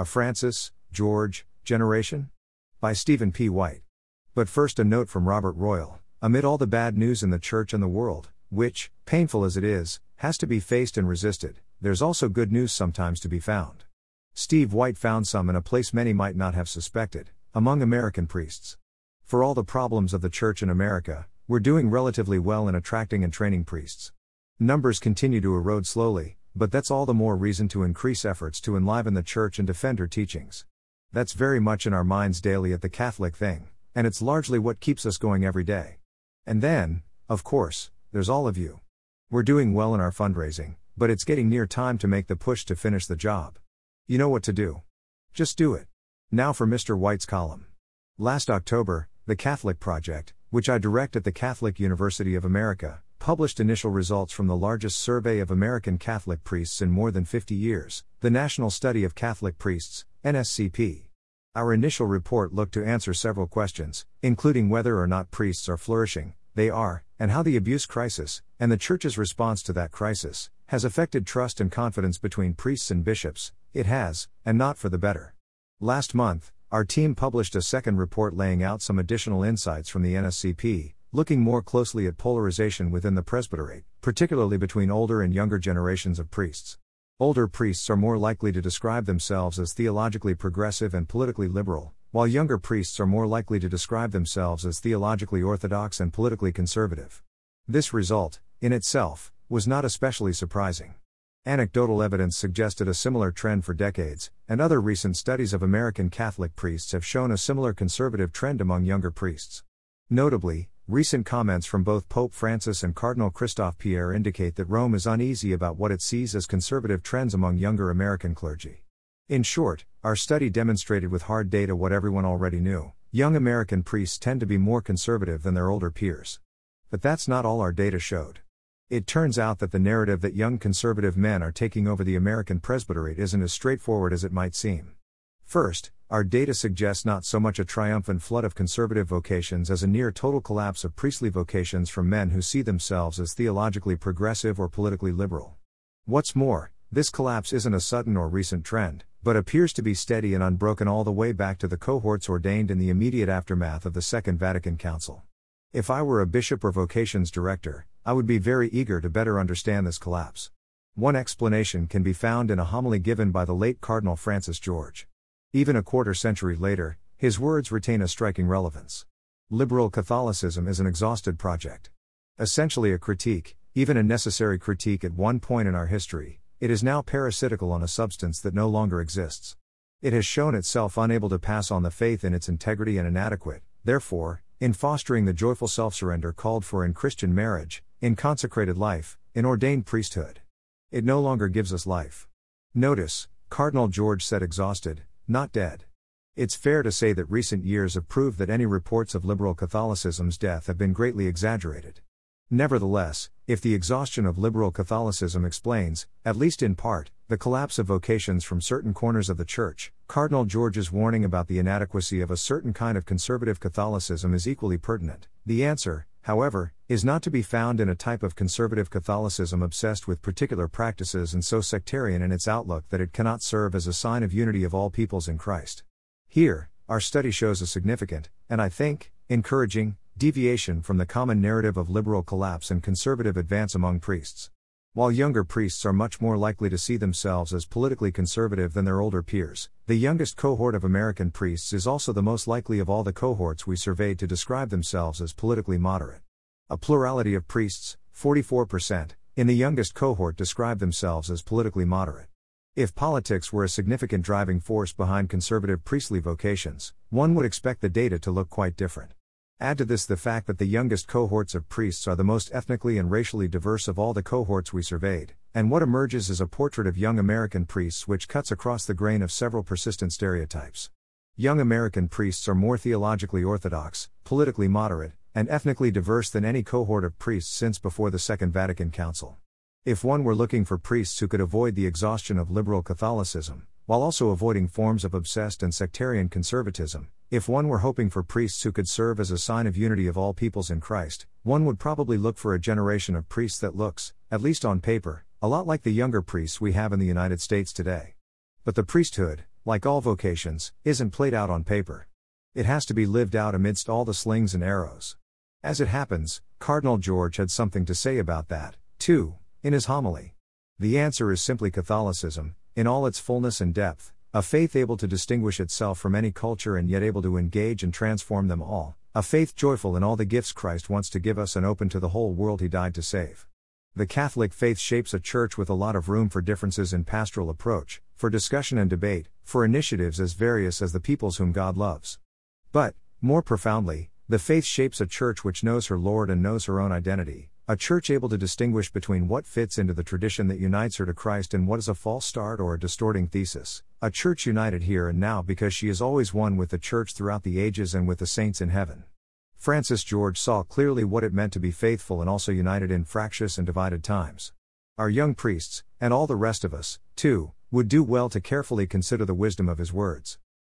A Francis, George, Generation? By Stephen P. White. But first, a note from Robert Royal. Amid all the bad news in the church and the world, which, painful as it is, has to be faced and resisted, there's also good news sometimes to be found. Steve White found some in a place many might not have suspected among American priests. For all the problems of the church in America, we're doing relatively well in attracting and training priests. Numbers continue to erode slowly, but that's all the more reason to increase efforts to enliven the church and defend her teachings. That's very much in our minds daily at the Catholic thing, and it's largely what keeps us going every day. And then, of course, there's all of you. We're doing well in our fundraising, but it's getting near time to make the push to finish the job. You know what to do. Just do it. Now for Mr. White's column. Last October, the Catholic Project, which I direct at the Catholic University of America, published initial results from the largest survey of American Catholic priests in more than 50 years, the National Study of Catholic Priests, NSCP. Our initial report looked to answer several questions, including whether or not priests are flourishing, they are, and how the abuse crisis, and the Church's response to that crisis, has affected trust and confidence between priests and bishops, it has, and not for the better. Last month, our team published a second report laying out some additional insights from the NSCP, looking more closely at polarization within the presbyterate, particularly between older and younger generations of priests. Older priests are more likely to describe themselves as theologically progressive and politically liberal, while younger priests are more likely to describe themselves as theologically orthodox and politically conservative. This result, in itself, was not especially surprising. Anecdotal evidence suggested a similar trend for decades, and other recent studies of American Catholic priests have shown a similar conservative trend among younger priests. Notably, recent comments from both Pope Francis and Cardinal Christophe Pierre indicate that Rome is uneasy about what it sees as conservative trends among younger American clergy. In short, our study demonstrated with hard data what everyone already knew young American priests tend to be more conservative than their older peers. But that's not all our data showed. It turns out that the narrative that young conservative men are taking over the American presbyterate isn't as straightforward as it might seem. First, our data suggests not so much a triumphant flood of conservative vocations as a near total collapse of priestly vocations from men who see themselves as theologically progressive or politically liberal. What's more, this collapse isn't a sudden or recent trend, but appears to be steady and unbroken all the way back to the cohorts ordained in the immediate aftermath of the Second Vatican Council. If I were a bishop or vocations director, I would be very eager to better understand this collapse. One explanation can be found in a homily given by the late Cardinal Francis George. Even a quarter century later, his words retain a striking relevance. Liberal Catholicism is an exhausted project. Essentially a critique, even a necessary critique at one point in our history, it is now parasitical on a substance that no longer exists. It has shown itself unable to pass on the faith in its integrity and inadequate, therefore, in fostering the joyful self surrender called for in Christian marriage, in consecrated life, in ordained priesthood. It no longer gives us life. Notice, Cardinal George said exhausted, not dead. It's fair to say that recent years have proved that any reports of liberal Catholicism's death have been greatly exaggerated. Nevertheless, if the exhaustion of liberal Catholicism explains, at least in part, the collapse of vocations from certain corners of the Church, Cardinal George's warning about the inadequacy of a certain kind of conservative Catholicism is equally pertinent. The answer, however, is not to be found in a type of conservative Catholicism obsessed with particular practices and so sectarian in its outlook that it cannot serve as a sign of unity of all peoples in Christ. Here, our study shows a significant, and I think, encouraging, deviation from the common narrative of liberal collapse and conservative advance among priests. While younger priests are much more likely to see themselves as politically conservative than their older peers, the youngest cohort of American priests is also the most likely of all the cohorts we surveyed to describe themselves as politically moderate. A plurality of priests, 44%, in the youngest cohort describe themselves as politically moderate. If politics were a significant driving force behind conservative priestly vocations, one would expect the data to look quite different. Add to this the fact that the youngest cohorts of priests are the most ethnically and racially diverse of all the cohorts we surveyed, and what emerges is a portrait of young American priests which cuts across the grain of several persistent stereotypes. Young American priests are more theologically orthodox, politically moderate, and ethnically diverse than any cohort of priests since before the Second Vatican Council. If one were looking for priests who could avoid the exhaustion of liberal Catholicism, while also avoiding forms of obsessed and sectarian conservatism, if one were hoping for priests who could serve as a sign of unity of all peoples in Christ, one would probably look for a generation of priests that looks, at least on paper, a lot like the younger priests we have in the United States today. But the priesthood, like all vocations, isn't played out on paper. It has to be lived out amidst all the slings and arrows. As it happens, Cardinal George had something to say about that, too, in his homily. The answer is simply Catholicism, in all its fullness and depth, a faith able to distinguish itself from any culture and yet able to engage and transform them all, a faith joyful in all the gifts Christ wants to give us and open to the whole world He died to save. The Catholic faith shapes a church with a lot of room for differences in pastoral approach, for discussion and debate, for initiatives as various as the peoples whom God loves. But, more profoundly, the faith shapes a church which knows her Lord and knows her own identity, a church able to distinguish between what fits into the tradition that unites her to Christ and what is a false start or a distorting thesis. A church united here and now because she is always one with the church throughout the ages and with the saints in heaven. Francis George saw clearly what it meant to be faithful and also united in fractious and divided times. Our young priests, and all the rest of us, too, would do well to carefully consider the wisdom of his words.